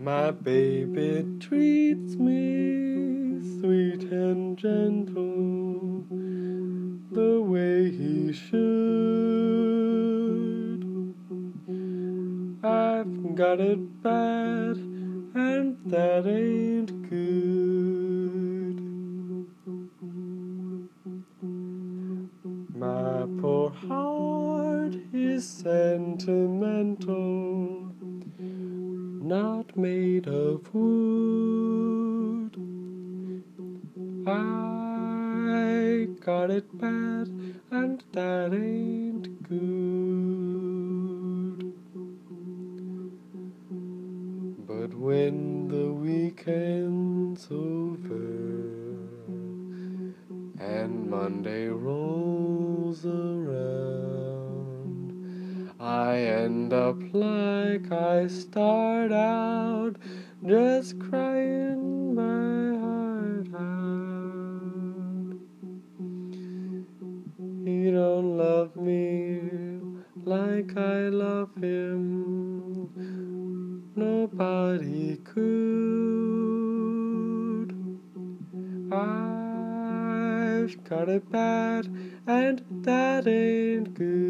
My baby treats me sweet and gentle the way he should. I've got it bad, and that ain't good. My poor heart is sentimental not made of wood. I got it bad, and that ain't good. But when the weekend's over and Monday rolls around, end up like I start out, just crying my heart out. He don't love me like I love him. Nobody could. I've got it bad, and that ain't good.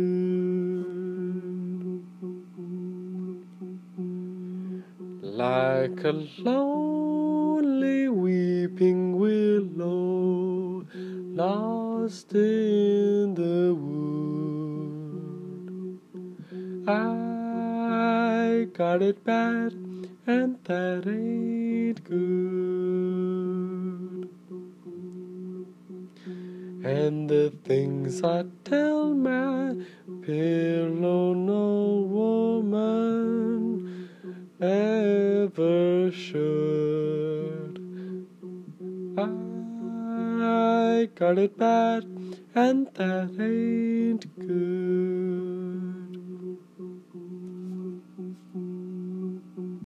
Like a lonely weeping willow lost in the wood. I got it bad, and that ain't good. And the things I tell my pillow, no ever should. I got it bad, and that ain't good.